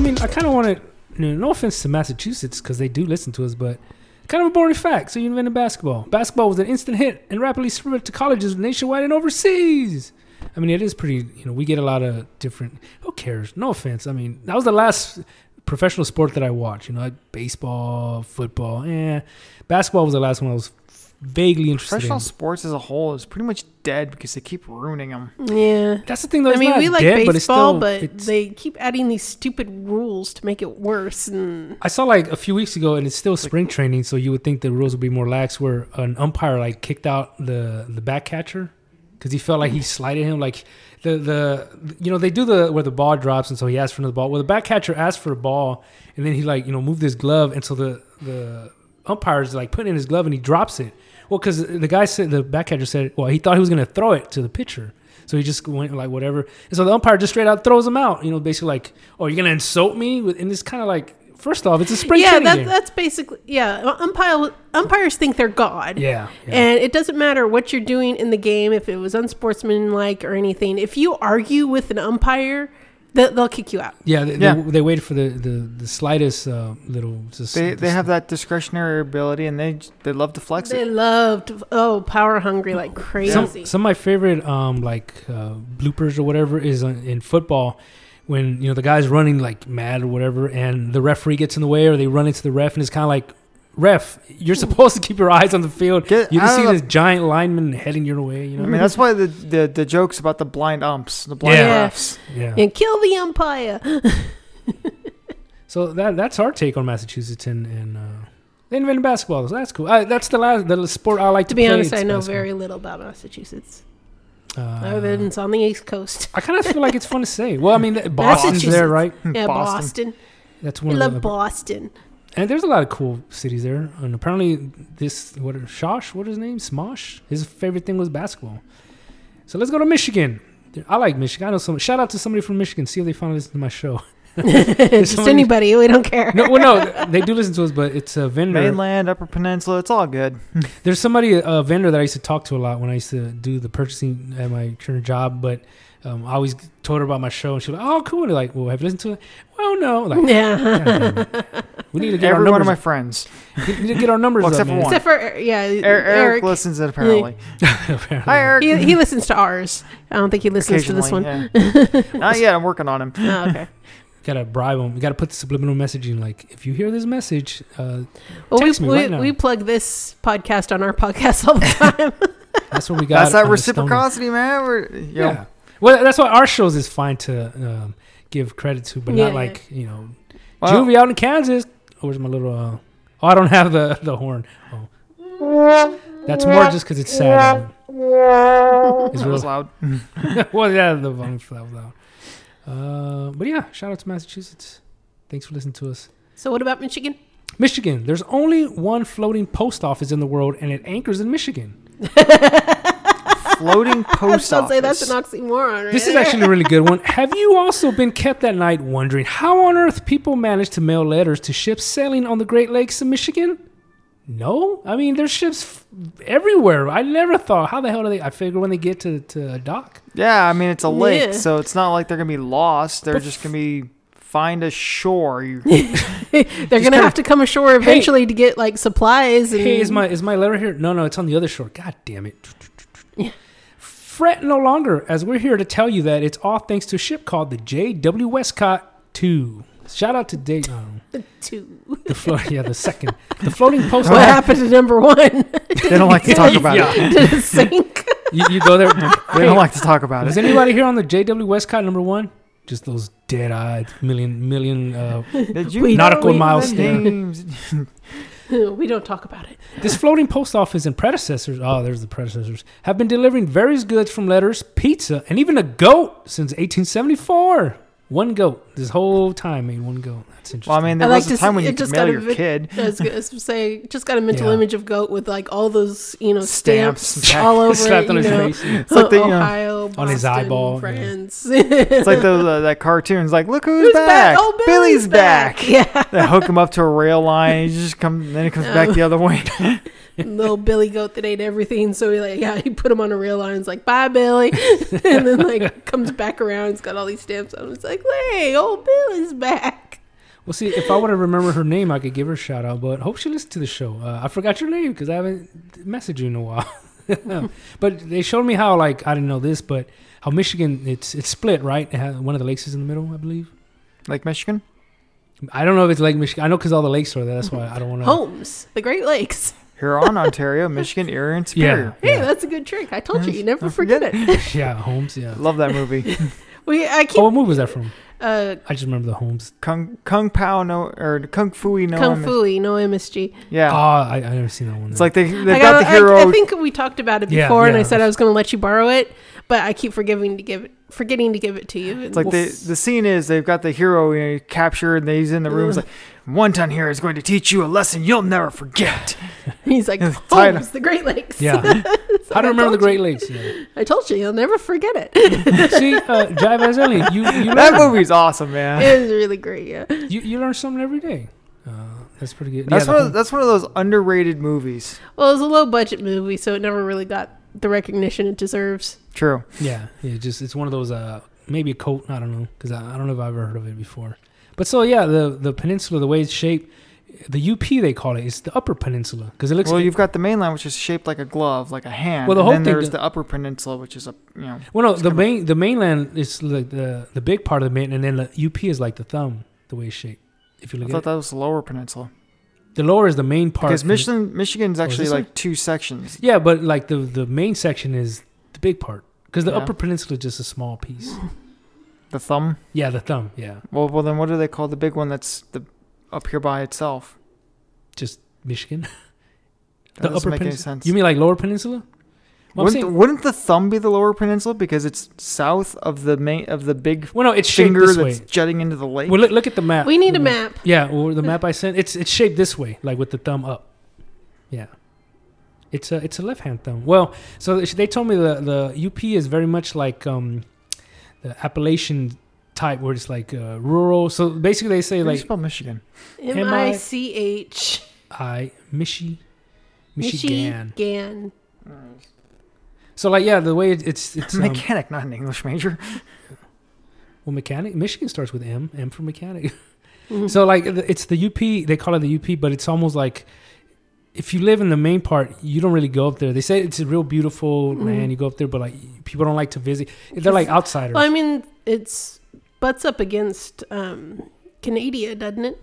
I mean, I kind of want to. Know, no offense to Massachusetts because they do listen to us, but kind of a boring fact. So you invented basketball. Basketball was an instant hit and rapidly spread to colleges nationwide and overseas. I mean, it is pretty. You know, we get a lot of different. Who cares? No offense. I mean, that was the last professional sport that I watched. You know, like baseball, football. Yeah, basketball was the last one I was vaguely interested Professional in. sports as a whole is pretty much dead because they keep ruining them. Yeah. That's the thing, though. I mean, we like dead, but baseball, still, but they keep adding these stupid rules to make it worse. And I saw like a few weeks ago, and it's still spring training, so you would think the rules would be more lax. Where an umpire like kicked out the the back catcher because he felt like he slighted him. Like the the you know they do the where the ball drops, and so he asked for another ball. Well, the back catcher asked for a ball, and then he like you know moved his glove, and so the the umpire's like putting in his glove, and he drops it. Well, because the guy said the back catcher said, well, he thought he was gonna throw it to the pitcher. So he just went like whatever, and so the umpire just straight out throws him out. You know, basically like, "Oh, you're gonna insult me?" And it's kind of like, first off, it's a spring yeah, that, that's basically yeah. Umpire umpires think they're God. Yeah, yeah. And it doesn't matter what you're doing in the game, if it was unsportsmanlike or anything. If you argue with an umpire, they, they'll kick you out. yeah, they, Yeah. They, they waited for the, the, the slightest uh, little. Just, They just- they have that discretionary ability and they j- they love to flex They it. loved oh power hungry like crazy. some, some of my favorite um like uh, bloopers or whatever is in football when you know the guy's running like mad or whatever, and the referee gets in the way, or they run into the ref, and it's kind of like. Ref, you're supposed to keep your eyes on the field. Get you out can see of this giant lineman heading your way. You know, I mean that's why the, the the jokes about the blind umps, the blind Yeah. refs. yeah. and kill the umpire. So that that's our take on Massachusetts and, and uh, they invented basketball. So that's cool. Uh, that's the last the sport I like to, To be play. honest, I know basketball. very little about Massachusetts, Uh, other than it's on the East Coast. I kind of feel like it's fun to say. Well, I mean, Boston's there, right? Yeah, Boston. Boston. That's We one love of the. Boston. And there's a lot of cool cities there. And apparently, this what Shosh, what is his name? Smosh. His favorite thing was basketball. So let's go to Michigan. I like Michigan. I know some. Shout out to somebody from Michigan. See if they finally listen to my show. Just somebody- anybody, we don't care. No, well, no, they do listen to us, but it's a vendor. Mainland, Upper Peninsula, it's all good. There's somebody, a vendor that I used to talk to a lot when I used to do the purchasing at my current job, but um, I always told her about my show, and she was like, "Oh, cool." And like, "Well, have you listened to it?" Well, no. Like, Yeah. Damn we need to get Every our one of my friends. we need to get our numbers Well, up, except for man. one. Except for yeah, Eric, Eric. Eric listens it apparently. Apparently. Hi, Eric. He, he listens to ours. I don't think he listens to this one. Yeah. Not yet. I'm working on him. Oh, okay. gotta bribe them. We gotta put the subliminal messaging. Like, if you hear this message, uh, Well, we, Text me we, right now. we plug this podcast on our podcast all the time. that's what we got. That's that on the Stoner. reciprocity, man. We're, you know, Yeah. Well, that's why our shows is fine to um, give credit to, but Yeah, not yeah. like you know, well, Juvie out in Kansas. Oh, where's my little? Uh, oh, I don't have the the horn. Oh. That's more just because it's sad. It's that was real. loud. well, yeah, the volume for that was loud. Uh, but yeah, shout out to Massachusetts. Thanks for listening to us. so what about Michigan? Michigan. There's only one floating post office in the world, and it anchors in Michigan. Floating post office. I was post gonna office. say that's an oxymoron. Right? This is actually a really good one. Have you also been kept that night wondering how on earth people manage to mail letters to ships sailing on the Great Lakes of Michigan? No, I mean there's ships f- everywhere. I never thought how the hell do they? I figure when they get to to a dock. Yeah, I mean it's a lake, Yeah. so it's not like they're gonna be lost. They're But just gonna be find a shore. They're gonna have to come ashore eventually to get like supplies. And Hey, is my is my letter here? No, no, it's on the other shore. God damn it! Yeah. Fret no longer, as we're here to tell you that it's all thanks to a ship called the J.W. Westcott Two. Shout out to Dave. Um, two. the flo- yeah, the second, the floating post. What happened to number one? they don't like to talk about Yeah. it. Did it sink? You, you go there. They don't like to talk about Was it. anybody here on the J.W. Westcott number one? Just those dead-eyed million million. Uh, Did you We know Nautical even miles the down. names? we don't talk about it. this floating post office and predecessors. Oh, there's the predecessors. Have been delivering various goods from letters, pizza, and even a goat since 1874. One goat. This whole time made one goat. That's interesting. Well, I mean, there I like was a to time when you could just mail got a your vi- kid I was gonna say, just got a mental Yeah. image of goat with like all those, you know, stamps, Stamps. all over slapped it. on You his know, face. It's like the, you know, Ohio, Boston, On his eyeball, yeah. France. it's like those uh, that cartoons. Like, look who's, Who's back? Oh, Billy's back. Yeah, They hook him up to a rail line. He just come. Then he comes back the other way. Little Billy goat that ate everything. So he like, yeah, he put him on a rail line. It's like, bye, Billy, and then like comes back around. It's got all these stamps on. it. It's like, like, hey, old Billy's back. Well, see, if I would have remembered her name, I could give her a shout out. But hope she listens to the show. Uh, I forgot your name because I haven't messaged you in a while. but they showed me how, like, I didn't know this, but how Michigan it's it's split, right? It has, one of the lakes is in the middle, I believe. Lake Michigan. I don't know if it's Lake Michigan. I know because all the lakes are there. That's why I don't want to. Holmes, the Great Lakes. Huron, Ontario, Michigan, Erie, and Superior. Yeah. Hey, Yeah. that's a good trick. I told you, you never forget forget it. Yeah, Holmes. Yeah. Love that movie. we, I keep Oh, what movie was that from? uh, I just remember the Holmes. Kung Kung Pao no or Kung Fui no. Kung Ms- Fu, no MSG. Yeah. Oh, I I never seen that one. It's like they they got got- the hero. I, think we talked about it Yeah, before, and I said I was going to let you borrow it, but I keep forgiving to give it, forgetting to give it to you. It's like the the scene is they've got the hero you know, captured and he's in the room. It's like one ton here is going to teach you a lesson you'll never forget. he's like Tied- Holmes, the Great Lakes. yeah. So I don't remember the told you. Great Lakes. Yeah. I told you, you'll never forget it. See, uh, Jive Azeli, you you that learn, movie's awesome, man. It is really great. Yeah. you, you learn something every day. Uh, that's pretty good. That's yeah, one. Of, that's one of those underrated movies. Well, it was a low budget movie, so it never really got the recognition it deserves. True. Yeah, yeah, just it's one of those uh maybe a coat, I don't know, because I, I don't know if I've ever heard of it before. But so yeah, the the peninsula, the way it's shaped, the UP they call it, it's the Upper Peninsula because it looks. Well, you've got the mainland, which is shaped like a glove, like a hand. Well, the and whole then thing- there's the upper peninsula, which is a you know. well, no, the kind of- main the mainland is like the the big part of the main, and then the UP is like the thumb, the way it's shaped. If you I look thought at it, I thought that was the lower peninsula the lower is the main part. because Michigan Michigan's oh, is actually like two sections. Yeah, but like the the main section is the big part because the Yeah. Upper Peninsula is just a small piece. The thumb. Yeah, the thumb. Yeah, Well, well, then what do they call the big one that's the up here by itself? just Michigan. That the doesn't Upper make any Peninsula. sense. You mean like Lower Peninsula? Well, wouldn't, saying- wouldn't the thumb be the lower peninsula because it's south of the main of the big well, no, it's shaped finger this that's way. jutting into the lake? Well, look, look at the map. We need The a map. Yeah, or the map I sent. It's it's shaped this way, like with the thumb up. Yeah, it's a it's a left hand thumb. Well, so they told me the the UP is very much like um the Appalachian type, where it's like uh, rural. So basically, they say How do you like spell Michigan. M I C H. I Michi Michigan. Michigan. So like yeah, the way it, it's it's um, Mechanic, not an English major. well mechanic. Michigan starts with M. M for mechanic. Mhm. So like it's the UP. They call it the UP, but it's almost like if you live in the main part, you don't really go up there. They say it's a real beautiful Mhm. land. You go up there, but like people don't like to visit. They're like outsiders. Well, I mean, it's butts up against um, Canada, doesn't it?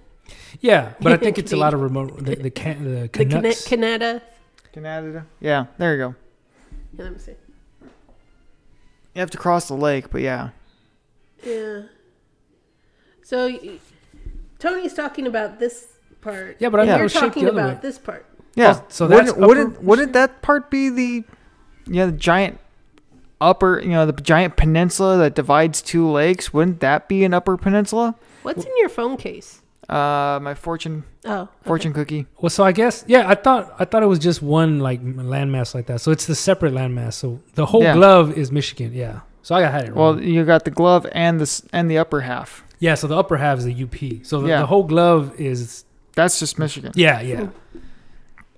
yeah, but I think it's a lot of remote. The the, can, the The Cana- Canada. Canada. Yeah, there you go. Yeah, let me see. You have to cross the lake, but yeah. Yeah. So y- Tony's talking about this part. yeah, but I Yeah. thought it You're was shaped talking the other about way. this part. Yeah. Oh, so that's wouldn't wouldn't, upper wouldn't that part be the yeah the giant upper you know the giant peninsula that divides two lakes? Wouldn't that be an upper peninsula? What's in your phone case? Uh, my fortune Oh, okay. fortune cookie. Well, so I guess yeah. I thought I thought it was just one like landmass like that. So it's the separate landmass. So the whole Yeah. glove is Michigan. Yeah. So I had it wrong. Well, you got the glove and the s- and the upper half. yeah. So the upper half is the UP. So the, Yeah. the whole glove is That's just Michigan. yeah yeah.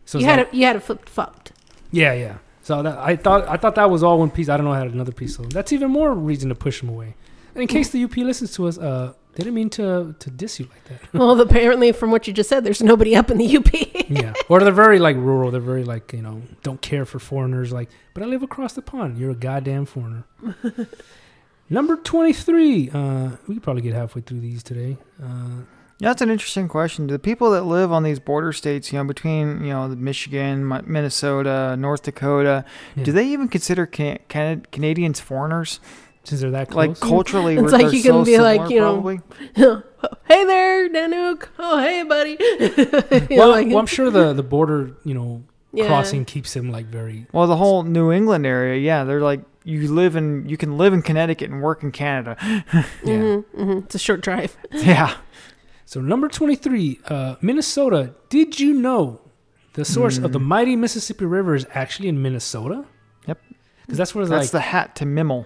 So you had like- it. You had it flipped fucked. yeah yeah. So that, I thought I thought that was all one piece. I don't know. I had another piece. So that's even more reason to push them away. And in case the UP listens to us, uh, they didn't mean to to diss you like that. well, apparently, from what you just said, there's nobody up in the UP. yeah. Or they're very like rural. They're very like you know don't care for foreigners. Like, but I live across the pond. You're a goddamn foreigner. Number twenty three. Uh, we could probably get halfway through these today. Uh, Yeah, that's an interesting question. Do the people that live on these border states, you know, between you know Michigan, Minnesota, North Dakota, Yeah. do they even consider can- can- Canadians foreigners? Since they're that close. Like culturally, It's like you can so be like, similar, you know, probably. hey there, Nanook. Oh, hey, buddy. You know, well, like- well, I'm sure the the border you know yeah. crossing keeps them like very Well, the whole New England area, yeah, they're like you live in, you can live in Connecticut and work in Canada. yeah. Mhm, mhm. It's a short drive. yeah, So number 23, uh, Minnesota. Did you know the source of the Mm. mighty Mississippi River is actually in Minnesota? Yep. Because that's where that's like the hat to Mimmel.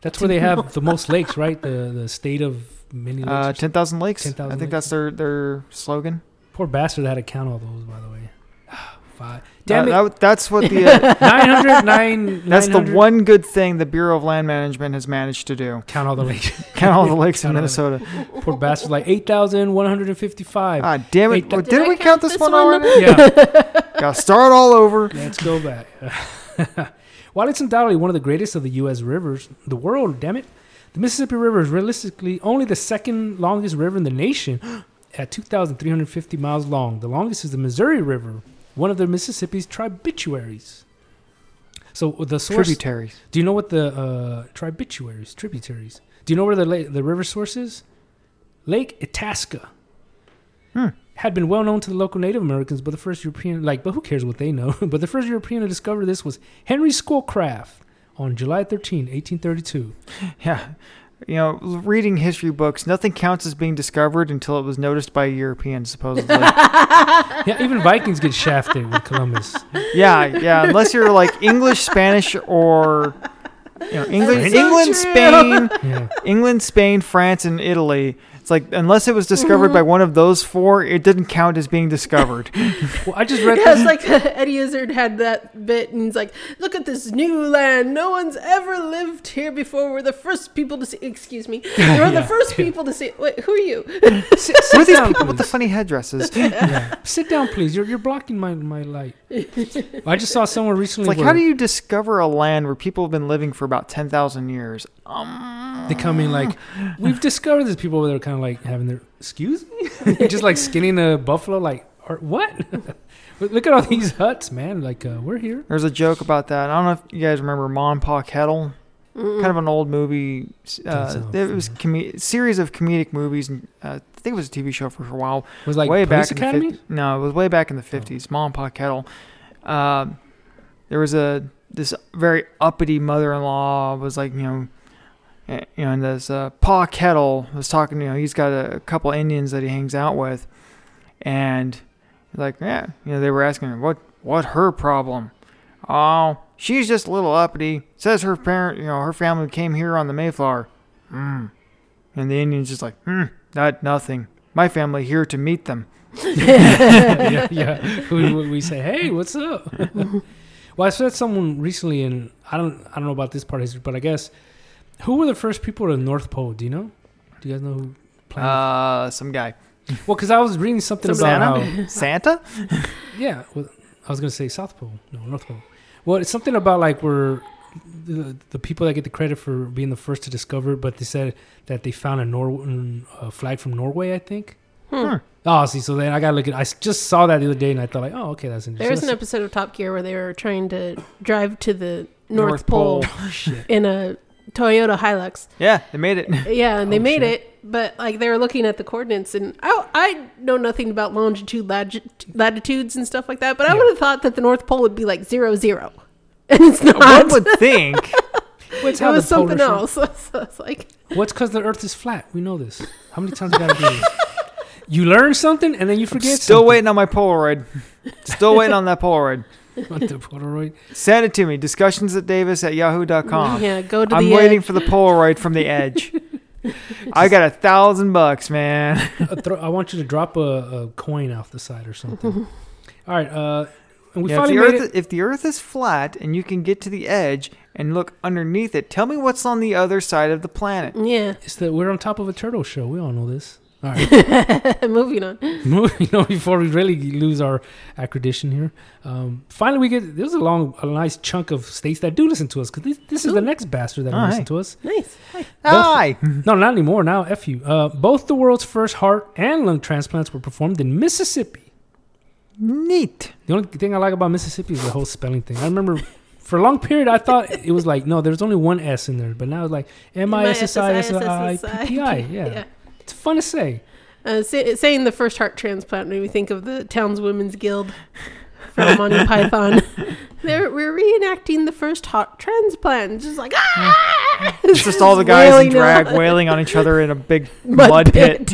That's where they have the most lakes, right? The the state of many lakes. Uh, ten thousand lakes. 10,000 I think lakes. that's their their slogan. Poor bastard had to count all those, by the way. five. Damn That- it. that- that's what the uh, 900, nine, that's the one good thing the Bureau of Land Management has managed to do. Count all the lakes. Count all the lakes in Count all the- Minnesota. Poor bastard. Like 8,155. Ah, damn it! Wait, Well, did did we count count this this one one? already? yeah. Gotta start all over. Let's go back. While it's undoubtedly one of the greatest of the U.S. rivers, the world, damn it, the Mississippi River is realistically only the second longest river in the nation at 2,350 miles long. The longest is the Missouri River, one of the Mississippi's tributaries. So the source. Tributaries. Do you know what the uh, tributaries, tributaries? Do you know where the la- the river source is? Lake Itasca. Hmm. Had been well known to the local Native Americans, but the first European, like, but who cares what they know? but the first European to discover this was Henry Schoolcraft on July 13, 1832. Yeah. You know, reading history books, nothing counts as being discovered until it was noticed by a European, supposedly. yeah, even Vikings get shafted with Columbus. yeah, yeah. Unless you're like English, Spanish, or you know, England, so England, true. Spain, Yeah, England, Spain, France, and Italy. It's like unless it was discovered by mm-hmm. one of those four, it didn't count as being discovered. well, I just read. Yeah, it's like Eddie Izzard had that bit, and he's like, "Look at this new land. No one's ever lived here before. We're the first people to see. Excuse me, we're Yeah, the first people to see. Wait, who are you? Sit, sit Who are these down, people with the funny headdresses? Yeah. Sit down, please. You're you're blocking my my light. I just saw someone recently. It's like, where how do you discover a land where people have been living for about ten thousand years? Um, they come in like, we've discovered these people that are kind of like having their, excuse me, just like skinning a buffalo. Like, or what? Look at all these huts, man. Like, uh, we're here. There's a joke about that. I don't know if you guys remember Ma and Pa Kettle. Mm-mm. kind of an old movie. Uh, sound it was familiar. com- series of comedic movies, and uh, I think it was a TV show for a while. It Was like way Police back Academy. in the 50s. No, it was way back in the fifties. Mom and Pa Kettle. Um, there was a this very uppity mother-in-law was like you know, you know, and this uh, Pa Kettle was talking. You know, he's got a, couple Indians that he hangs out with, and like yeah, you know, they were asking him what what her problem. Oh, she's just a little uppity. Says her parent, you know, her family came here on the Mayflower. Hmm. And the Indian's just like, hmm, that nothing. My family here to meet them. yeah, yeah. We, we- we say, hey, what's up? well, I said someone recently, and I don't, I don't know about this part of history, but I guess who were the first people to the North Pole? Do you know? Do you guys know who? Planned? Uh, some guy. well, because I was reading something Some about Santa? how, Santa? yeah, well, I was gonna say South Pole, no, North Pole. Well, it's something about like where the, the people that get the credit for being the first to discover, it, but they said that they found a Nor a flag from Norway, I think. Hmm. Oh, see, so then I gotta look at. I just saw that the other day, and I thought like, oh, okay, that's interesting. There's an episode of Top Gear where they were trying to drive to the North North, Pole, Pole. Oh, shit. in a Toyota Hilux. Yeah, they made it. Yeah, and they Oh, made shit. it, but like they were looking at the coordinates, and I I know nothing about longitude, lati- latitudes, and stuff like that. But I Yeah. would have thought that the North Pole would be like zero zero, and it's not. One would think. Well, it's it was something polar else. so it's like Well, it's because the Earth is flat. We know this. How many times I gotta do this? You learn something and then you forget. Still something. waiting on my Polaroid. Still waiting on that Polaroid. On the Polaroid. Send it to me. Discussions at Davis at yahoo.com. yeah, go to I'm the waiting edge. for the Polaroid from the edge. I got a thousand bucks, man. Throw, I want you to drop a, a coin off the side or something. All right. Uh, and we Yeah, if, the earth, it. if the earth is flat and you can get to the edge and look underneath it, tell me what's on the other side of the planet. Yeah, It's that we're on top of a turtle shell. We all know this. All right. moving on. Moving on before we really lose our accreditation here. Um, finally, we get there's a long, a nice chunk of states that do listen to us because this, this is the next bastard that Oh, will listen to us. Nice. Hi. Hi. No, not anymore. Now, F you. Uh, both the world's first heart and lung transplants were performed in Mississippi. Neat. The only thing I like about Mississippi is the whole spelling thing. I remember for a long period I thought it was like, no, there's only one S in there, but now it's like M I S S I S I P P I. Yeah. It's fun to say. Uh, say, saying the first heart transplant made me think of the Townswomen's Guild from Monty Python. They're, we're reenacting the first heart transplant. Just like, ah! It's just all the guys in drag on- wailing on each other in a big Mud mud, pit.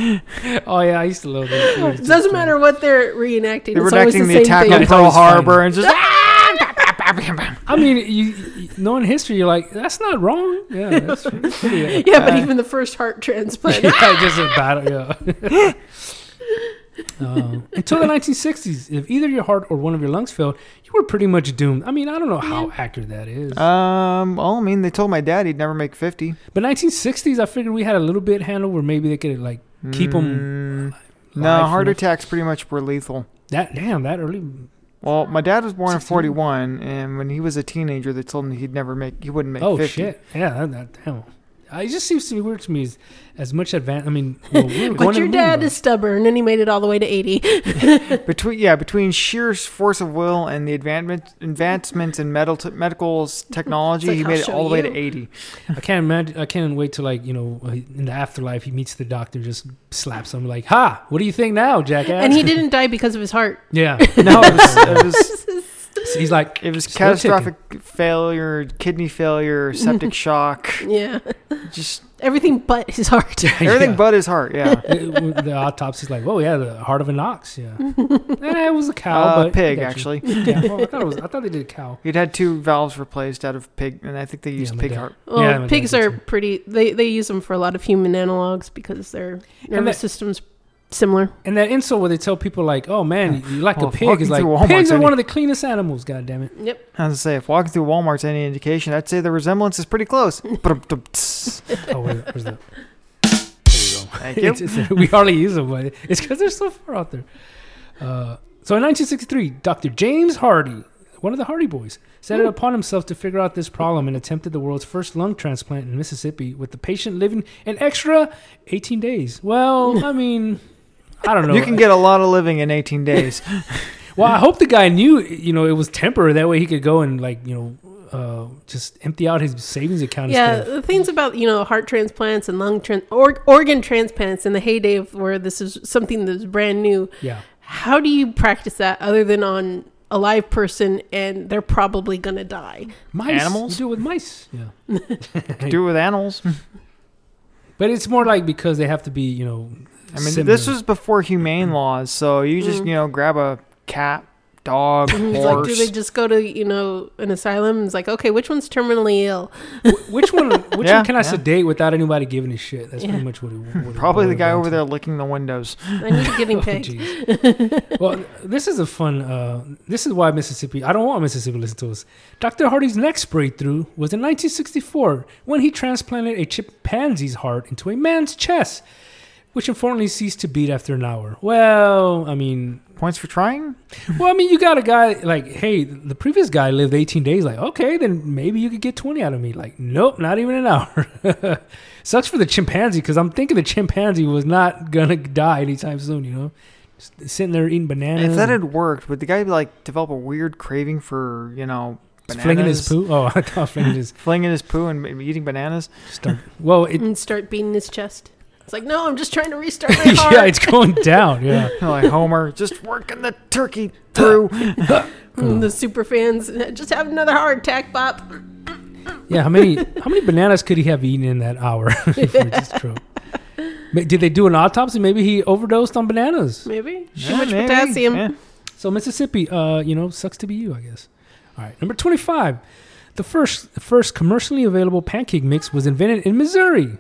Oh, yeah, I used to love that. It doesn't matter what they're reenacting. They were it's always the, the, same attack thing. on Pearl always funny. Harbor and just I mean, you, you knowing history, you're like, that's not wrong. Yeah, that's true. Yeah, Yeah, but even the first heart transplant. yeah just a battle. Yeah. Um, until the 1960s, if either your heart or one of your lungs failed, you were pretty much doomed. I mean, I don't know how accurate that is. Um, well, I mean, they told my dad he'd never make 50. but 1960s, I figured we had a little bit handle where maybe they could like keep them. Mm, no, heart attacks pretty much were lethal. That damn that early. Well, my dad was born in 41, and when he was a teenager, they told him he'd never make, he wouldn't make Oh 50. shit! Yeah, that, that damn. It just seems to be weird to me as, as much advanced. I mean, well, we were But your dad though. is stubborn, and he made it all the way to 80. Between yeah, between sheer force of will and the advancement advancements in medical medical technology, like, he made it all the way to 80. I can't imagine. I can't wait to like you know in the afterlife he meets the doctor, just slaps him like, "Ha! What do you think now, jackass?" and he didn't die because of his heart. yeah, No, it was, it was he's like, it was Still catastrophic failure, kidney failure, septic shock, Yeah. Just Everything but his heart. everything Yeah. but his heart. Yeah, It- the autopsy's like, "Whoa, yeah, the heart of an ox." Yeah, eh, it was a cow, uh, but pig I got you. actually. Yeah, well, I thought it was. I thought they did cow. He'd had two valves replaced out of pig, and I think they used my pig heart. Well, Yeah, pigs are too. pretty. They they use them for a lot of human analogs because their nervous that- system's similar. And that insult where they tell people like, "Oh man, you, you like Well, a pig," is like through pigs are any- one of the cleanest animals. God damn it! Yep. I was to say, if walking through Walmart's any indication, I'd say the resemblance is pretty close. Oh, where, where's the? There you go. Thank you. It's- it's- we hardly use them, but it's because they're so far out there. Uh, so in 1963, Dr. James Hardy, one of the Hardy boys, set it upon himself to figure out this problem and attempted the world's first lung transplant in Mississippi with the patient living an extra 18 days. Well, I mean, I don't know. You can get a lot of living in 18 days. Well, I hope the guy knew, you know, it was temporary. That way he could go and like, you know, uh, just empty out his savings account. Yeah, instead the things about you know heart transplants and lung tran- or- organ transplants in the heyday of where this is something that's brand new. yeah. How do you practice that other than on a live person and they're probably gonna die? Mice. Animals? You do it with mice. Yeah. Do it with animals. But it's more like because they have to be, you know. I mean, similar. this was before humane laws, so you just Mm. you know grab a cat, dog, And it's like, do they just go to you know an asylum? It's like, okay, which one's terminally ill? Wh- which one? Which Yeah, one can I yeah. sedate without anybody giving a shit? That's Yeah. pretty much what it. What it Probably the guy over to. there licking the windows. I need a guinea Oh, pig. jeez. well, this is a fun. Uh, this is why Mississippi. I don't want Mississippi to listen to us. Dr. Hardy's next breakthrough was in 1964 when he transplanted a chimpanzee's heart into a man's chest, which unfortunately ceased to beat after an hour. Well, I mean, Points for trying. well, I mean, you got a guy like, hey, the previous guy lived 18 days. Like, okay, then maybe you could get 20 out of me. Like, nope, not even an hour. Sucks for the chimpanzee because I'm thinking the chimpanzee was not gonna die anytime soon. You know, just sitting there eating bananas, If that and had worked, would the guy like develop a weird craving for you know bananas? flinging his poo. Oh, I thought flinging his flinging his poo and eating bananas? start. Well, it, and start beating his chest. It's like, no, I'm just trying to restart my heart. yeah, it's going down. Yeah, like Homer, just working the turkey through. The super fans just have another heart attack, Bop. yeah. How many how many bananas could he have eaten in that hour? if it true. Ma- Did they do an autopsy? Maybe he overdosed on bananas. Maybe too Yeah, much maybe, potassium. yeah. So Mississippi, uh, you know, sucks to be you, I guess. All right, number twenty-five. The first, the first commercially available pancake mix was invented in Missouri.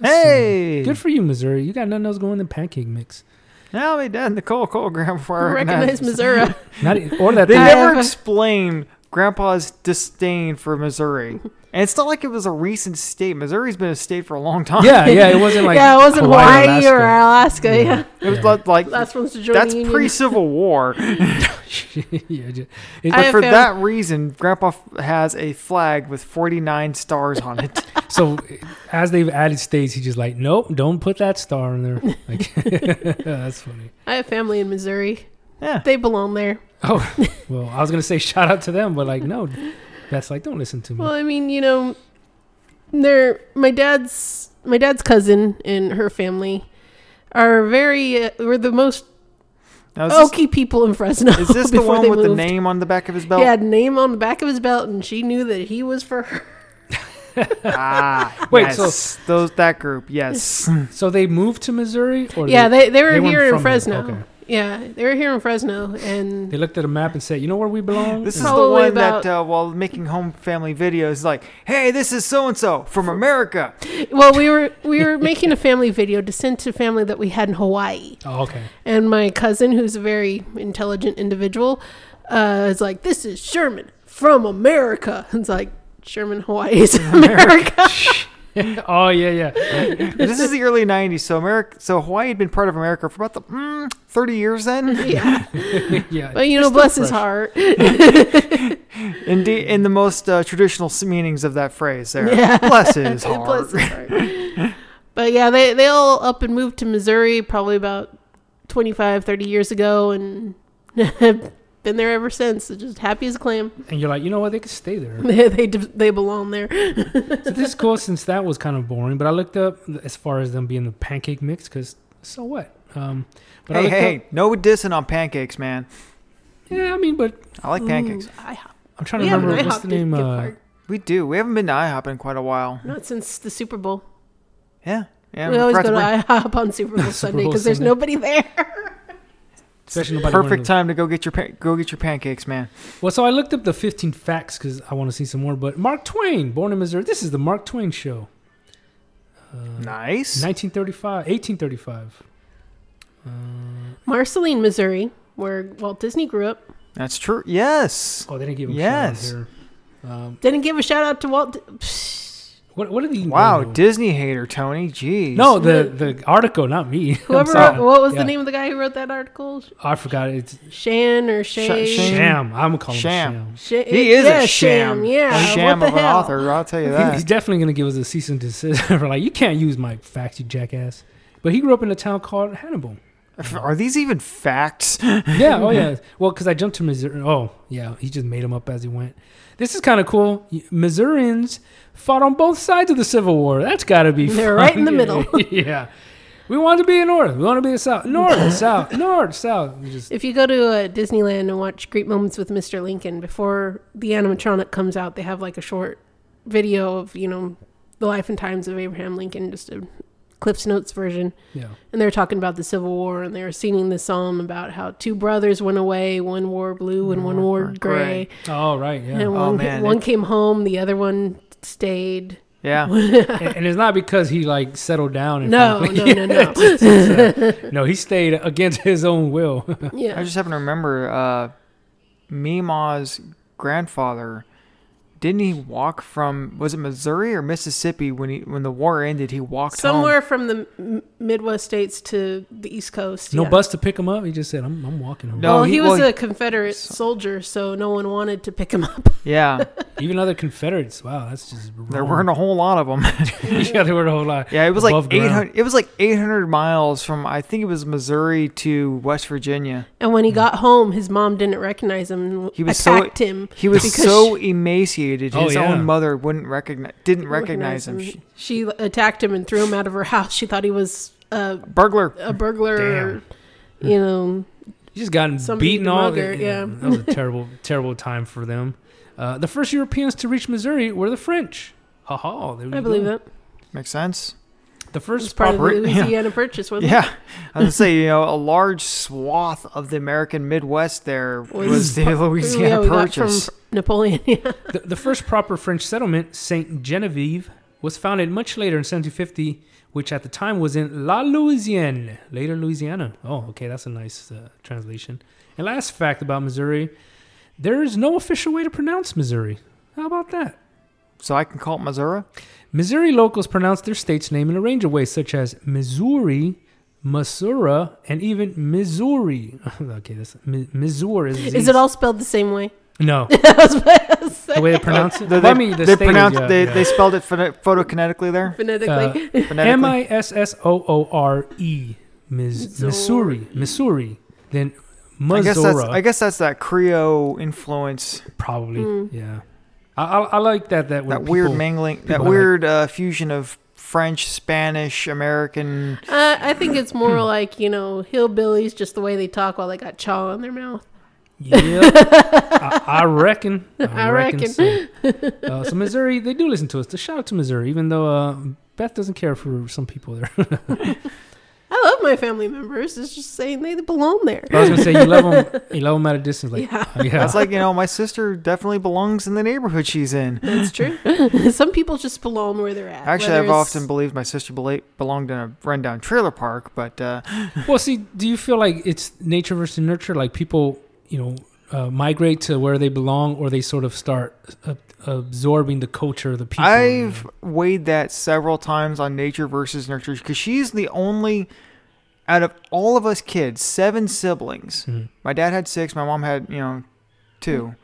Hey, Good for you, Missouri. You got nothing else going than pancake mix. Now they done the Coca Cola Grandpa before I Recognize recognized- Missouri. Not or that. They never have explained Grandpa's disdain for Missouri, and it's not like it was a recent state. Missouri's been a state for a long time. yeah, yeah. It wasn't like yeah, it wasn't Hawaii, Alaska. or Alaska. Yeah, it was like- like last one's to join that's pre-Civil War. yeah, ju- it- But for found- that reason, Grandpa has a flag with 49 stars on it. so as they've added states, he's just like, nope, don't put that star in there. Like, that's funny. I have family in Missouri. Yeah. They belong there. Oh, well, I was gonna say shout out to them, but like, no, that's like, don't listen to me. Well, I mean, you know, they're my dad's my dad's cousin and her family are very uh, were the most Now, is, this, oaky people in Fresno. is this the one they with the name on the back of his belt? He had a name on the back of his belt, and she knew that he was for her. Ah, Wait, yes, so- those that group, yes. So they moved to Missouri, or Yeah, they, they were they weren't here in. Fresno. Okay. Yeah, they were here in Fresno, and They looked at a map and said, "You know where we belong." This is the Probably one that, uh, while making home family videos, like, hey, this is so and so from America. well, we were we were making a family video to send to family that we had in Hawaii, oh, okay. and my cousin, who's a very intelligent individual, uh, is like, "This is Sherman from America." And It's like Sherman, Hawaii is America. oh yeah, yeah. this is the early '90s, so America, so Hawaii had been part of America for about the mm, 30 years then. yeah, yeah. but you know, It's still bless his heart. Indeed, in the most uh, traditional meanings of that phrase, there. Yeah. Bless his heart. Bless his heart. but yeah, they they all up and moved to Missouri probably about 25, 30 years ago, and have been there ever since. So just happy as a clam. And you're like, you know what? They could stay there. they they, they belong there. so this is cool since that was kind of boring. But I looked up as far as them being the pancake mix because so what? Um, but I Hey, looked hey, up, hey, no dissing on pancakes, man. yeah, I mean, but I like pancakes. Ooh, IHOP. I'm trying to We remember what's IHOP the name. gift Uh. We do. We haven't been to IHOP in quite a while. Not since the Super Bowl. Yeah. Yeah. we always go to bring- IHOP on Super Bowl Super Sunday because there's nobody there. Especially nobody Perfect time to go get your pa- go get your pancakes, man. Well, so I looked up the 15 facts because I want to see some more. But Mark Twain, born in Missouri. This is the Mark Twain Show. Uh, Nice. 1935, 1835. Uh, Marceline, Missouri, where Walt Disney grew up. That's true. Yes. oh, they didn't give him Yes. shout out here. Um, Didn't give a shout out to Walt. Psh. What, what are the Wow, Disney hater, Tony. Jeez. no the the article, not me. Whoever, wrote, what was Yeah. the name of the guy who wrote that article? Oh, I forgot it's Shan or Shay? Shane. Sham. I'm calling Sham. him Sha- He is yeah, a sham. Yeah, A sham what of the an hell? author. I'll tell you Sham. that. He's definitely gonna give us a cease and desist. For like, you can't use my facts, you jackass. But he grew up in a town called Hannibal. Are these even facts? yeah, oh yeah. Well, because I jumped to Missouri. Oh, yeah. He just made them up as he went. This is kind of cool. Missourians fought on both sides of the Civil War. That's got to be. They're fun. right in the middle. yeah. We want to be in north. We want to be in south. North, south, north, south. Just If you go to uh, Disneyland and watch Great Moments with Mr. Lincoln, before the animatronic comes out, they have like a short video of, you know, the life and times of Abraham Lincoln, just a Cliff's Notes version. yeah. And they're talking about the Civil War and they were singing the psalm about how two brothers went away, one wore blue and one One wore wore gray. Oh right, yeah. And one, man, one came home, the other one stayed. Yeah. and, and it's not because he like settled down. And No, finally- no, no, no. It's, uh, no, he stayed against his own will. Yeah. I just happen to remember uh, Mima's grandfather. Didn't he walk from was it Missouri or Mississippi when he when the war ended? He walked Somewhere home. from the Midwest states to the East Coast. no yeah. bus to pick him up. He just said, "I'm, I'm walking home." No, well, he- he, was well, a Confederate soldier, so no one wanted to pick him up. Yeah, Even other Confederates. Wow, that's just there weren't a whole lot of them. yeah, there were a whole lot. yeah, it was like eight hundred. It was like eight hundred miles from I think it was Missouri to West Virginia. And when he hmm. got home, his mom didn't recognize him He was so- him. He was Because so emaciated, Oh, his yeah. own mother wouldn't recognize didn't recognize him. She, she attacked him and threw him out of her house. She thought he was a, Burglar. a burglar, or, you know. You just gotten Somebody beaten to all. mug her, yeah. that was a terrible, terrible time for them. Uh, the first Europeans to reach Missouri were the French. Ha ha! I believe go. that. Makes sense. The first part of the proper- yeah. Louisiana Purchase, wasn't Yeah, I was gonna say you know a large swath of the American Midwest there Was- was the? Louisiana yeah, we got from Purchase. Napoleon. Yeah. The, the first proper French settlement, Saint Genevieve, was founded much later in 1750, which at the time was in La Louisiane, later Louisiana. Oh, okay, that's a nice uh, translation. And last fact about Missouri, there is no official way to pronounce Missouri. How about that? So I can call it Missouri. Missouri locals pronounce their state's name in a range of ways, such as Missouri, Missouri, and even Missouri. okay, that's Missouri is. Is it all spelled the same way? No, I was about to say. the way they pronounce it. They, Well, I mean, the they state is, yeah, they, yeah. they spelled it phone- photokinetically there. Phonetically. M I S S O O R E. Phonetically. I S S O O R Mis- Missouri, Missouri. Then I guess that's Missouri, I guess that's that Creole influence, probably. Mm. Yeah, I, I, I like that. That, that when weird people- mingling, that people weird uh, fusion of French, Spanish, American. Uh, I think it's more like, you know, hillbillies, just the way they talk while they got chaw in their mouth. Yeah, I, I reckon. I, I reckon. reckon. So. Uh, so Missouri, they do listen to us. So shout out to Missouri, even though uh, Beth doesn't care for some people there. I love my family members. It's just saying they belong there. I was gonna say you love them. You love them at a distance. Like, Yeah. yeah, That's like you know, my sister definitely belongs in the neighborhood she's in. That's true. Some people just belong where they're at. Actually, I've often believed my sister bela- belonged in a rundown trailer park, but uh, Well, see, do you feel like it's nature versus nurture? Like people, you know, uh, migrate to where they belong, or they sort of start uh, absorbing the culture of the people. I've know? weighed that several times on nature versus nurture because she's the only out of all of us kids, seven siblings. Mhm. My dad had six. My mom had you know two.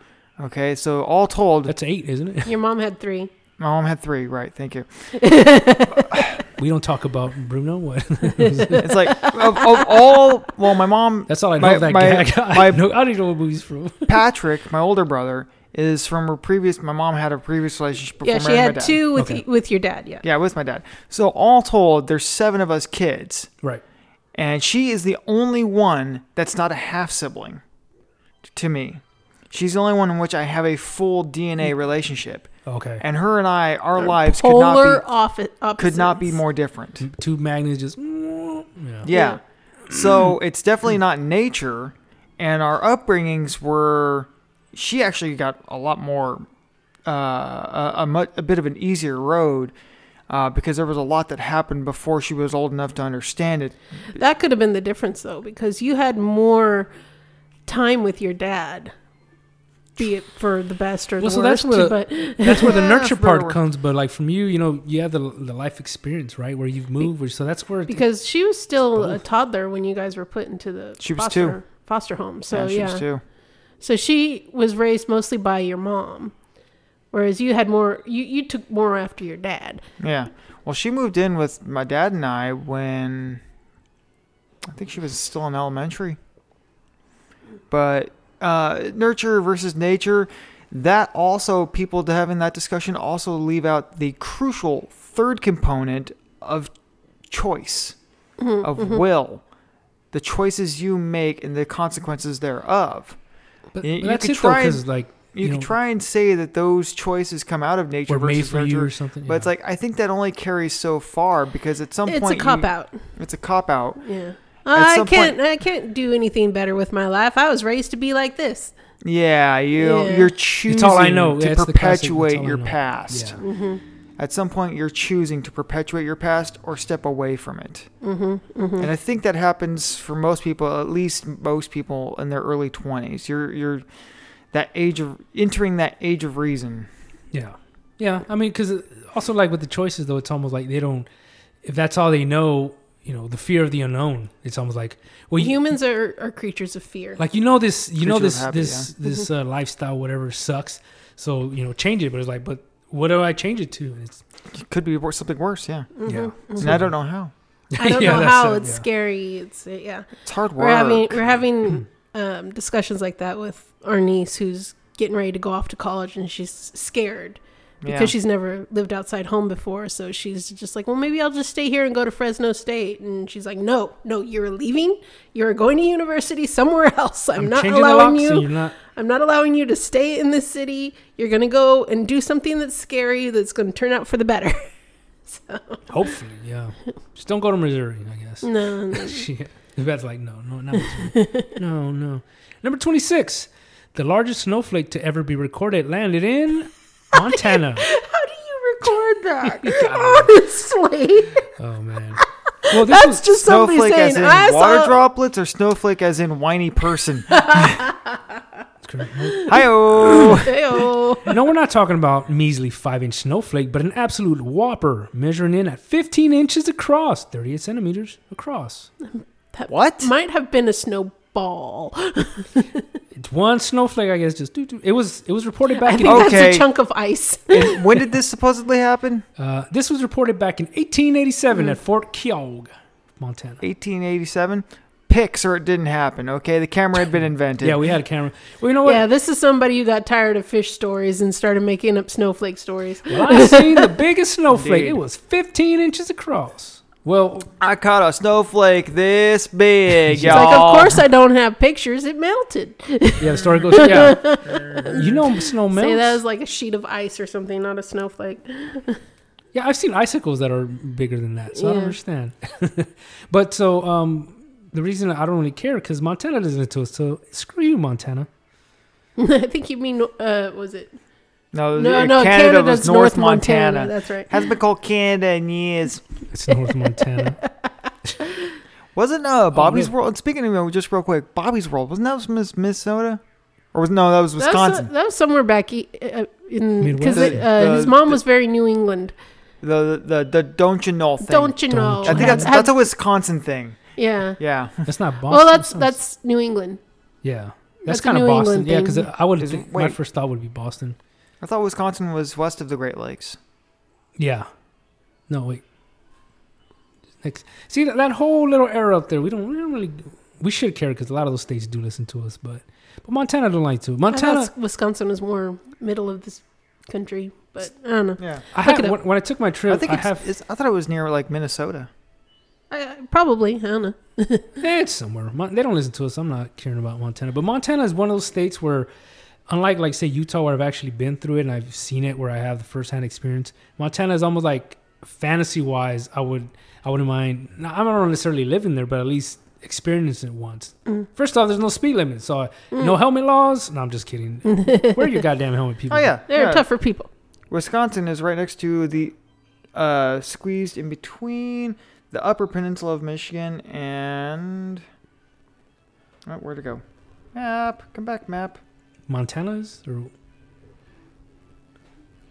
Okay, so all told, That's eight, isn't it? Your mom had three. My mom had three. Right, thank you. We don't talk about Bruno. What? It's like of, of all. Well, my mom, That's all I know. My- that my- gag. I, my- know, I don't even know what movie's from. Patrick, my older brother, is from her previous. My mom had a previous relationship before Yeah, she marrying my had dad. two with Okay. y- with your dad. Yeah. Yeah, with my dad. So all told, there's seven of us kids. Right. and she is the only one that's not a half sibling to me. She's the only one in which I have a full DNA hmm. relationship, Okay. and her and I, our They're lives could not be oppo- could not be more different. Two magnets just. Yeah. Yeah, so it's definitely not nature, and our upbringings were. She actually got a lot more, uh, a, a, mu- a bit of an easier road. Uh, because there was a lot that happened before she was old enough to understand it. That could have been the difference, though, because you had more time with your dad, be it for the best or Well, the so that's worst. where but That's where the nurture for part comes. But like from you, you know, you have the the life experience, right? Where you've moved. Where, so that's where. because she was still a toddler when you guys were put into the She was foster, two. foster home. So yeah, she yeah, was too. so she was raised mostly by your mom, whereas you had more. You you took more after your dad. Yeah. Well, she moved in with my dad and I when I think she was still in elementary. But uh, nurture versus nature, that also, people to having that discussion also leave out the crucial third component of choice, Mm-hmm, of will, the choices you make and the consequences thereof. but, you- but you that's could it though, try and- because like You, You could know- try and say that those choices come out of nature we're made versus for you nurture, or something. but it's like I think that only carries so far because at some It's point it's a cop you- out. It's a cop out. Yeah. At I can't. I can't do anything better with my life. I was raised to be like this. Yeah, you Yeah. you're choosing it's all I know. to Yeah, it's the classic, that's perpetuate your past. Yeah. Mm-hmm. At some point, you're choosing to perpetuate your past or step away from it. Mm-hmm. Mm-hmm. And I think that happens for most people, at least most people in their early 20s. You're you're that age of entering that age of reason. Yeah, yeah. I mean, because also like with the choices though, it's almost like they don't. If that's all they know, you know, the fear of the unknown. It's almost like well, you, Humans are, are creatures of fear. like you know this, you know Creature of this, habit, this, this uh, lifestyle, whatever sucks. So you know, change it. But it's like, but what do I change it to? It's It could be wor- something worse, yeah. Mhm, yeah. mhm. And I don't know how. I don't Yeah, know how. it, it's yeah. scary. It's uh, yeah. It's hard work. We're having we're having um, discussions like that with our niece who's getting ready to go off to college and she's scared because Yeah. she's never lived outside home before. So she's just like, well, maybe I'll just stay here and go to Fresno State. And she's like, no, no, you're leaving. You're going to university somewhere else. I'm, not changing the allowing you. not. I'm not allowing you to stay in this city. You're gonna go and do something that's scary that's gonna turn out for the better. so Hopefully, yeah. Just don't go to Missouri, I guess. no, no. Shit. The like, no, no, not Missouri. no, no. Number 26. The largest snowflake to ever be recorded landed in Montana. How do you record that? Honestly, oh, man. Well, this that's was, just somebody snowflake saying as in I water saw. droplets or snowflake as in whiny person? correct. Hi-oh. Heyo. no, we're not talking about measly five inch snowflake, but an absolute whopper measuring in at 15 inches across, 38 centimeters across. What? Might have been a snowball. It's one snowflake, I guess. Just doo, doo. it was. It was reported back. I back think in. that's Okay. a chunk of ice. And when did this supposedly happen? Uh, this was reported back in 1887 Mm. at Fort Keogh, Montana. 1887. Pics or it didn't happen. Okay, the camera had been invented. Yeah, we had a camera. Well, you know what? yeah, this is somebody who got tired of fish stories and started making up snowflake stories. Well, I seen the biggest snowflake. Indeed. It was 15 inches across. Well, I caught a snowflake this big, y'all. like, of course I don't have pictures. It melted. yeah, the story goes. Yeah, you know, snow melts. Say that was like a sheet of ice or something, not a snowflake. yeah, Yeah, I've seen icicles that are bigger than that, so I don't understand. but so um, the reason I don't really care because Montana doesn't to us. So screw you, Montana. I think you mean uh, was it? No, No, uh, no, Canada Canada's was North Montana. That's right. Hasn't been called Canada in years. It's North Montana. Wasn't uh Bobby's yeah. World? Speaking of uh, just real quick, Bobby's World wasn't that Miss Minnesota, or was no that was That was, Wisconsin? that was somewhere back e- uh, in because uh, The- his the- mom was very New England. the, the the don't you know thing. Don't you know? I think that's had- that's a Wisconsin thing. yeah. Yeah. That's not Boston. Well, that's that's New England. yeah. that's That's kind of Boston. England Yeah, because. I would Is- think my first thought would be Boston. I thought Wisconsin was west of the Great Lakes. Yeah. No, wait. Next, see that, that whole little area up there. We don't, we don't really. We should care because a lot of those states do listen to us, but but Montana don't like to. Montana. thought Wisconsin is more middle of this country, but I don't know. Yeah. I Look have, when, when I took my trip, I I, think it's, have. it's. I thought it was near like Minnesota. I, I- probably I don't know. It's somewhere. They don't listen to us. I'm not caring about Montana, but Montana is one of those states where, unlike like say Utah, where I've actually been through it and I've seen it, where I have the firsthand experience. Montana is almost like fantasy wise. I would I wouldn't mind. now, I'm not necessarily living there, but at least experience it once. Mm. First off, there's no speed limit, so Mm. no helmet laws. No, I'm just kidding. Wear your goddamn helmet, people. Oh yeah. They're yeah. tougher people. Wisconsin is right next to the, uh, squeezed in between the Upper Peninsula of Michigan and. Oh, where to go? Map. Come back, map. Montana's or.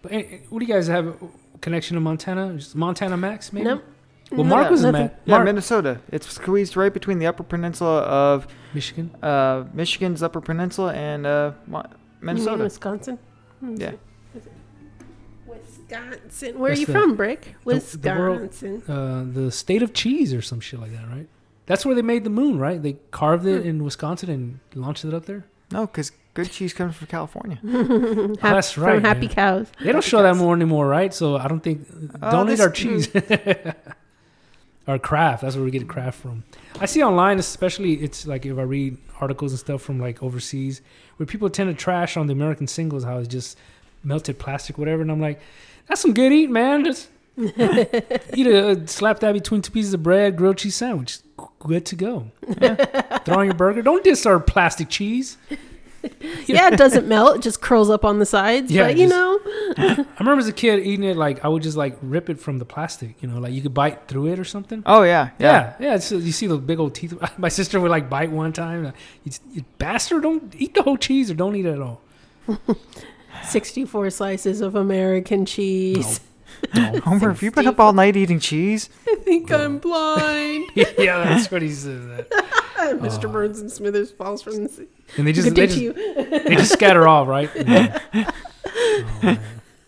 But what do you guys have? a Connection to Montana? Just Montana Max, maybe. Nope. Well, No, Mark was in nothing. Matt. Yeah, Mark, Minnesota. It's squeezed right between the Upper Peninsula of Michigan. uh, Michigan's Upper Peninsula and uh, Mo- You mean Minnesota. Wisconsin. Hmm. Yeah. Wisconsin. Where That's are you the- from, Brick? the- the world- Wisconsin. uh, the state of cheese or some shit like that, right? That's where they made the moon, right? They carved it Hmm. in Wisconsin and launched it up there. No, because good cheese comes from California. Hap- that's From right, Happy man. Cows. They don't Happy show that more anymore, right? So I don't think Oh, don't eat our cheese. Mm. our Kraft. That's where we get Kraft from. I see online, especially it's like if I read articles and stuff from like overseas, where people tend to trash on the American singles how it's just melted plastic, whatever. And I'm like, that's some good eat, man. Just eat a slap that between two pieces of bread, grilled cheese sandwich. Good to go. Throw on your burger. Don't diss our plastic cheese. Yeah, it doesn't melt. It just curls up on the sides. Yeah, but you just- know, I remember as a kid eating it like I would just like rip it from the plastic, you know, like you could bite through it or something. Oh yeah, yeah. Yeah, yeah. it's, you see the big old teeth. My sister would like bite one time. You, you bastard! Don't eat the whole cheese or don't eat it at all. sixty-four slices of American cheese. No. Homer, have you been up all night eating cheese? I think I'm blind. yeah, that's what he says. That. Mr. Oh. Burns and Smithers falls from the sea. And they just they just, you. they just scatter off, right? Yeah. Oh,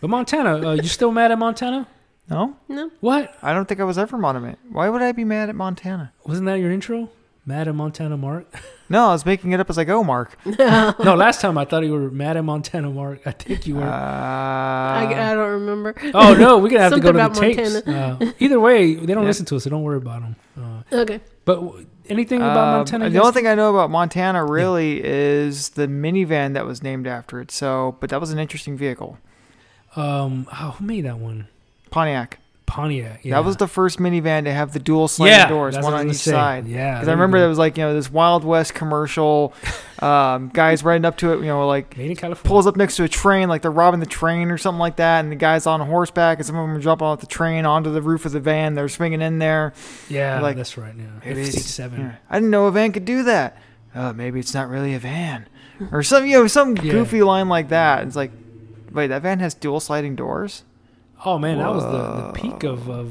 but Montana, uh, you still mad at Montana? No, No, What I don't think I was ever mad monument. Why would I be mad at Montana? wasn't that your intro? Mad at Montana, Mark? No, I was making it up as I go, Mark. no. no, last time I thought you were mad at Montana, Mark. I think you Uh, were. I, I don't remember. oh no, we're gonna have to go to the tapes. Uh, either way, they don't Yeah. listen to us, so don't worry about them. Uh, Okay. but w- anything about um, Montana? the only thing I know about Montana really is the minivan that was named after it. So, but that was an interesting vehicle, Um, oh, who made that one? Pontiac. Pontiac. Yeah. That was the first minivan to have the dual sliding yeah, doors, one on each say. side. Yeah, Because I remember go. there was like you know this Wild West commercial, um, guys riding up to it, you know, like made in California. pulls up next to a train, like they're robbing the train or something like that, and the guy's on horseback, and some of them are jumping off the train onto the roof of the van. They're swinging in there. yeah, like, that's right. Yeah, maybe it's- Yeah. I didn't know a van could do that. Uh, maybe it's not really a van, or some you know some Yeah. goofy line like that. It's like, wait, that van has dual sliding doors. Oh man, that was the, the peak of, of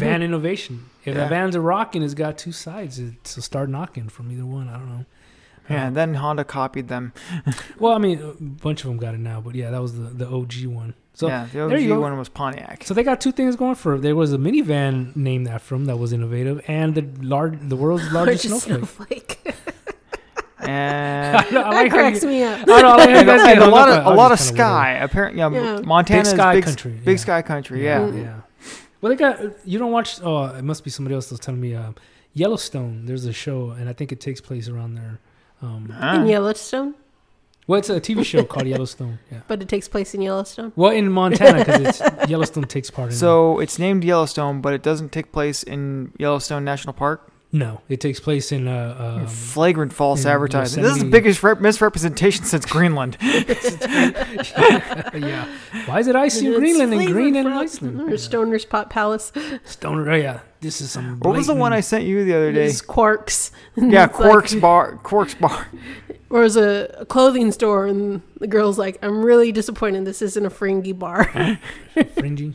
van innovation. If Yeah. the van's are rocking, it's got two sides. So start knocking from either one. I don't know. Yeah, uh-huh. and then Honda copied them. Well, I mean, a bunch of them got it now, but yeah, that was the, the OG one. So yeah, the OG one was Pontiac. So they got two things going for it. There was a minivan named after them that was innovative, and the large, the world's largest Largest snowflake. snowflake. And I like that how you- cracks me up. I know, I like you guys and a lot of on- a I lot of was just kinda sky. Apparently, yeah, Yeah. Montana's Big sky big, country. big yeah. sky country. Yeah, Mm. yeah. Well, they got you don't watch. Oh, it must be somebody else that's telling me. Uh, Yellowstone. There's a show, and I think it takes place around there. Um, Huh? In Yellowstone. Well, it's a TV show called Yellowstone. Yeah. But it takes place in Yellowstone. Well, in Montana because Yellowstone takes part in. it. So it's named Yellowstone, but it doesn't take place in Yellowstone National Park. No, it takes place in a um, Flagrant false in advertising. This is the biggest rep- misrepresentation since Greenland. yeah. Why is it icy in Greenland and green in from- Iceland? Or Stoner's Pot Palace. Stoner. Oh yeah, this is some. What was the one I sent you the other day? It's Quarks. Yeah, It's like- Quarks Bar. Quarks Bar. Or it was a, a clothing store, and the girl's like, "I'm really disappointed. This isn't a fringy bar." fringy?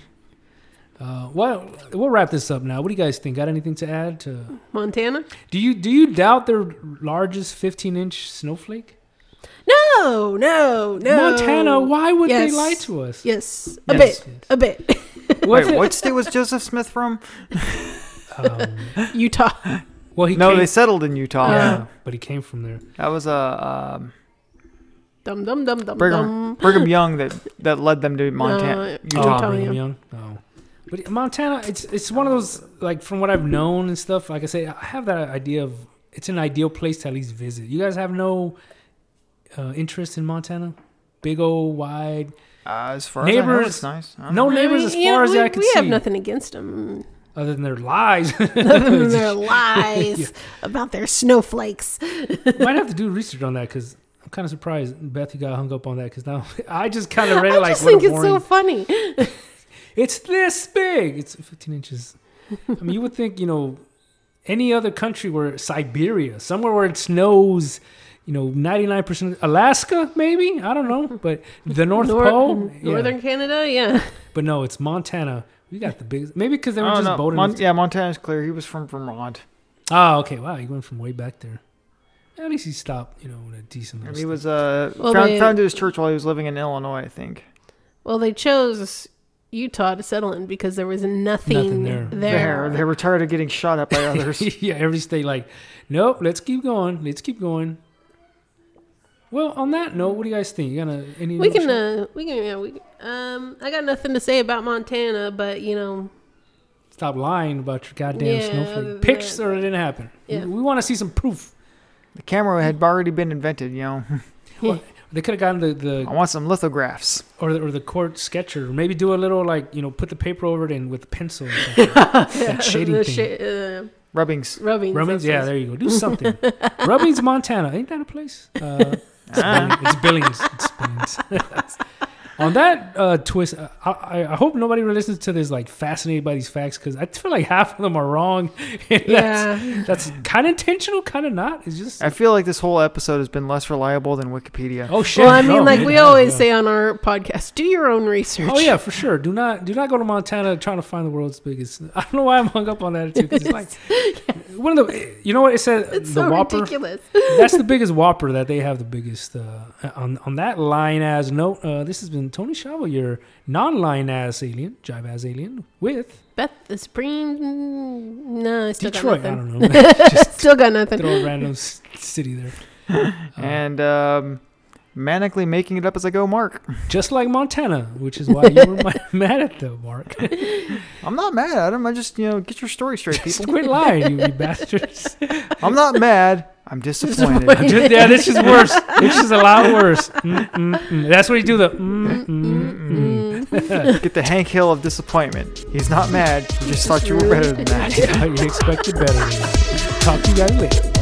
Uh, well, we'll wrap this up now. What do you guys think? Got anything to add? To Montana? do you do you doubt their largest 15 inch snowflake? No, no, no. Montana. Why would Yes. they lie to us? Yes, a Yes, bit, a bit. Wait, what state was Joseph Smith from? Um, Utah. well, he No, came, they settled in Utah. yeah, but he came from there. That was a uh, um, Dum dum dum dum Brigham dum. Brigham Young that that led them to Montana. Uh, Oh, Utah. Utah, Brigham yeah. Young. Oh. But Montana, it's it's one of those like from what I've known and stuff. Like I say, I have that idea of it's an ideal place to at least visit. You guys have no uh, interest in Montana? Big old wide, Uh, as far as I know, Neighbors- it's nice. I no know. neighbors as mean, you far know, as we, I can we see. have nothing against them. other than their lies. Other than their lies about their snowflakes. Might have to do research on that because I'm kind of surprised Beth you got hung up on that because now I just kind of read it I like just what think it's so funny. It's this big. It's 15 inches. I mean, you would think, you know, any other country where Siberia, somewhere where it snows, you know, 99%, Alaska, maybe? I don't know. But the North Nor- Pole? Yeah. Northern Canada, yeah. But no, it's Montana. We got the biggest. Maybe because they were Oh, just no. boating. Mon- yeah, Montana's clear. He was from Vermont. Oh, okay. Wow. He went from way back there. At least he stopped, you know, in a decent And he was uh, Well, found, they- founded his church while he was living in Illinois, I think. Well, they chose Utah to settle in because there was nothing, Nothing there. There, they were tired of getting shot at by others. yeah, every state like, nope, let's keep going. Let's keep going. Well, on that note, what do you guys think? You gonna any? We can, uh, we can, yeah, we. Um, I got nothing to say about Montana, but you know, stop lying about your goddamn Yeah, snowflake. than Pics that- or it didn't happen. Yeah. We, want to see some proof. the camera had already been invented, you know. They could have gotten the, the I want some lithographs. or the, or the court sketcher. Maybe do a little like you know put the paper over it and with a pencil. Or something. that shading the thing. sha- uh, Rubbings. rubbing. Rubbings, yeah, there you go. Do something. Rubbings, Montana, ain't that a place? Uh, Ah. it's Billings. It's Billings. On that uh, twist, uh, I, I- I hope nobody listens to this like fascinated by these facts because I feel like half of them are wrong. And that's, Yeah. that's kind of intentional, kind of not. It's just I feel like this whole episode has been less reliable than Wikipedia. oh shit. Well, I mean, no, like it we always yeah. say on our podcast, do your own research. Oh yeah, for sure. Do not do not go to Montana trying to find the world's biggest. I don't know why I'm hung up on that too. 'cause it's like one of the. You know what it said? It's the so Whopper. ridiculous. That's the biggest Whopper that they have the biggest uh, on on that line as note. Uh, this has been Tony Shavo, your non-line as alien, jive as alien with Beth the Supreme. No, I still Detroit. I got nothing. don't know. Just still got nothing. throw a random city there. Uh, And um, manically making it up as I go, Mark. just like Montana, which is why you were ma- mad at the Mark. I'm not mad at him. I just, you know, get your story straight, Just people. quit lying, you, you bastards. I'm not mad. I'm disappointed. I'm just- yeah, this is worse. This is a lot worse. Mm, mm, mm. That's what you do. The mm, mm, mm. Get the Hank Hill of disappointment. He's not mad. He just thought you were better than that. you expected better. Than that. Talk to you guys later.